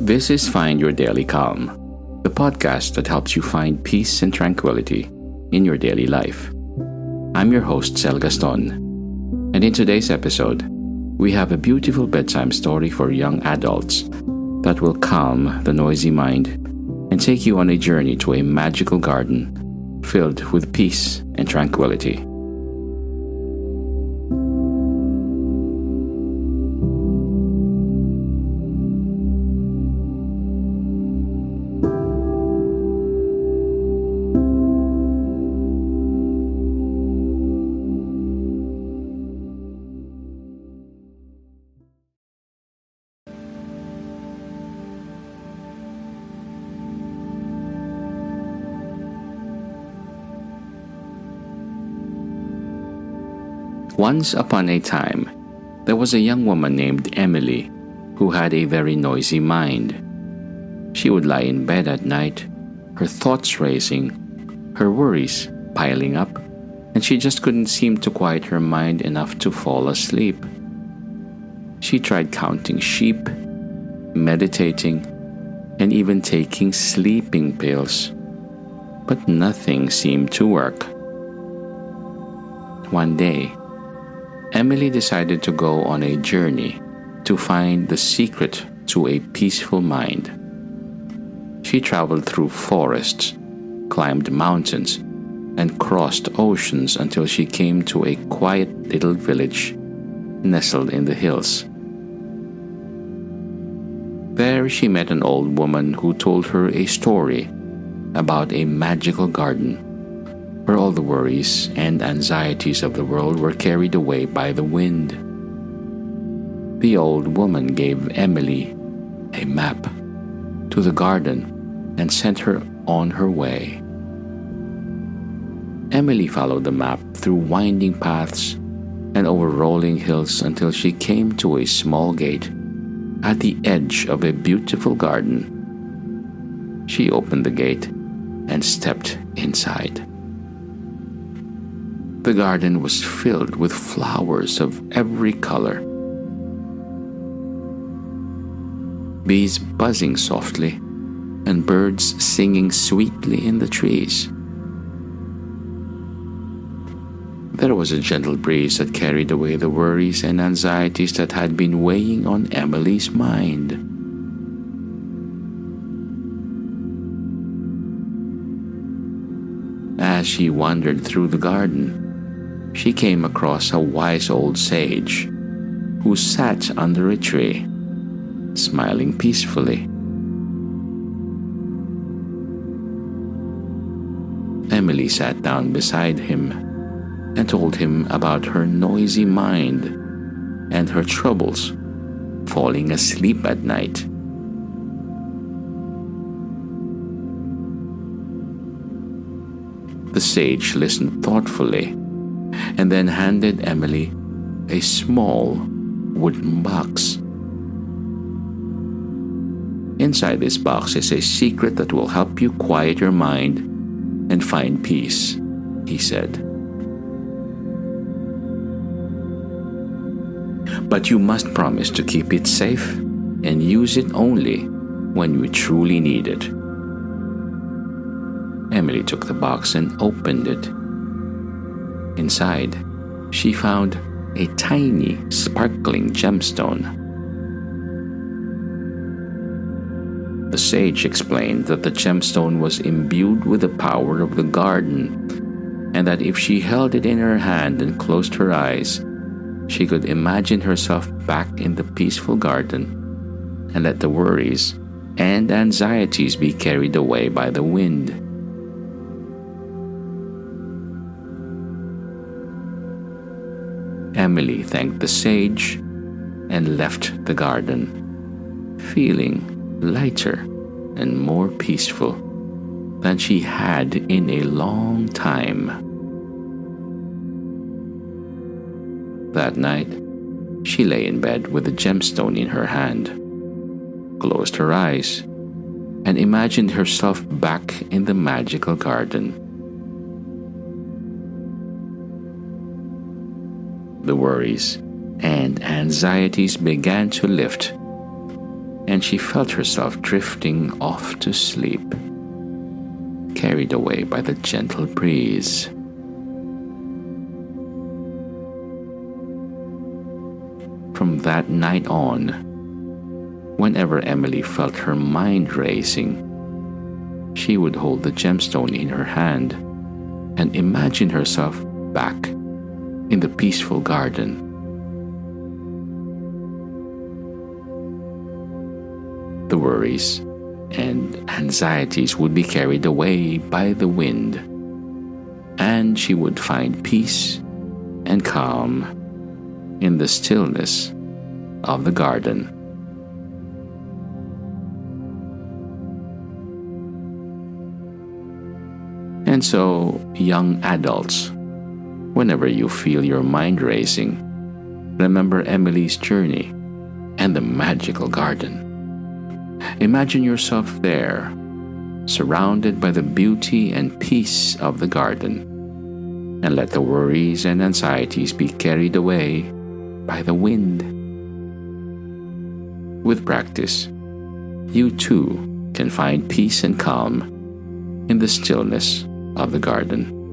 This is Find Your Daily Calm, the podcast that helps you find peace and tranquility in your daily life. I'm your host, Sel Gaston, and in today's episode, we have a beautiful bedtime story for young adults that will calm the noisy mind and take you on a journey to a magical garden filled with peace and tranquility. Once upon a time, there was a young woman named Emily who had a very noisy mind. She would lie in bed at night, her thoughts racing, her worries piling up, and she just couldn't seem to quiet her mind enough to fall asleep. She tried counting sheep, meditating, and even taking sleeping pills, but nothing seemed to work. One day, Emily decided to go on a journey to find the secret to a peaceful mind. She traveled through forests, climbed mountains, and crossed oceans until she came to a quiet little village nestled in the hills. There she met an old woman who told her a story about a magical garden where all the worries and anxieties of the world were carried away by the wind. The old woman gave Emily a map to the garden and sent her on her way. Emily followed the map through winding paths and over rolling hills until she came to a small gate at the edge of a beautiful garden. She opened the gate and stepped inside. The garden was filled with flowers of every color. Bees buzzing softly, and birds singing sweetly in the trees. There was a gentle breeze that carried away the worries and anxieties that had been weighing on Emily's mind. As she wandered through the garden, she came across a wise old sage who sat under a tree, smiling peacefully. Emily sat down beside him and told him about her noisy mind and her troubles falling asleep at night. The sage listened thoughtfully and then handed Emily a small wooden box. Inside this box is a secret that will help you quiet your mind and find peace, he said. But you must promise to keep it safe and use it only when you truly need it. Emily took the box and opened it. Inside, she found a tiny, sparkling gemstone. The sage explained that the gemstone was imbued with the power of the garden, and that if she held it in her hand and closed her eyes, she could imagine herself back in the peaceful garden and let the worries and anxieties be carried away by the wind. Emily thanked the sage and left the garden, feeling lighter and more peaceful than she had in a long time. That night, she lay in bed with the gemstone in her hand, closed her eyes, and imagined herself back in the magical garden. The worries and anxieties began to lift, and she felt herself drifting off to sleep, carried away by the gentle breeze. From that night on, whenever Emily felt her mind racing, she would hold the gemstone in her hand and imagine herself back in the peaceful garden. The worries and anxieties would be carried away by the wind, and she would find peace and calm in the stillness of the garden. And so, young adults, whenever you feel your mind racing, remember Emily's journey and the magical garden. Imagine yourself there, surrounded by the beauty and peace of the garden, and let the worries and anxieties be carried away by the wind. With practice, you too can find peace and calm in the stillness of the garden.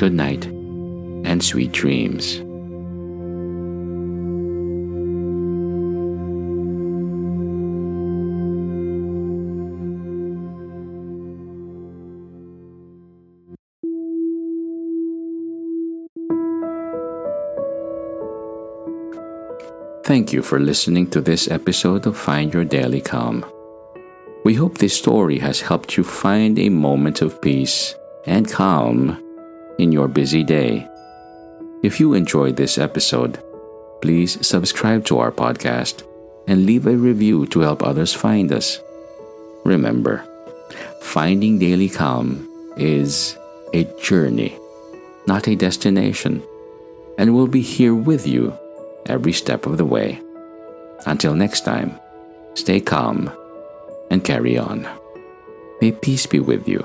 Good night and sweet dreams. Thank you for listening to this episode of Find Your Daily Calm. We hope this story has helped you find a moment of peace and calm in your busy day. If you enjoyed this episode, please subscribe to our podcast and leave a review to help others find us. Remember, finding daily calm is a journey, not a destination, and we'll be here with you every step of the way. Until next time, stay calm and carry on. May peace be with you.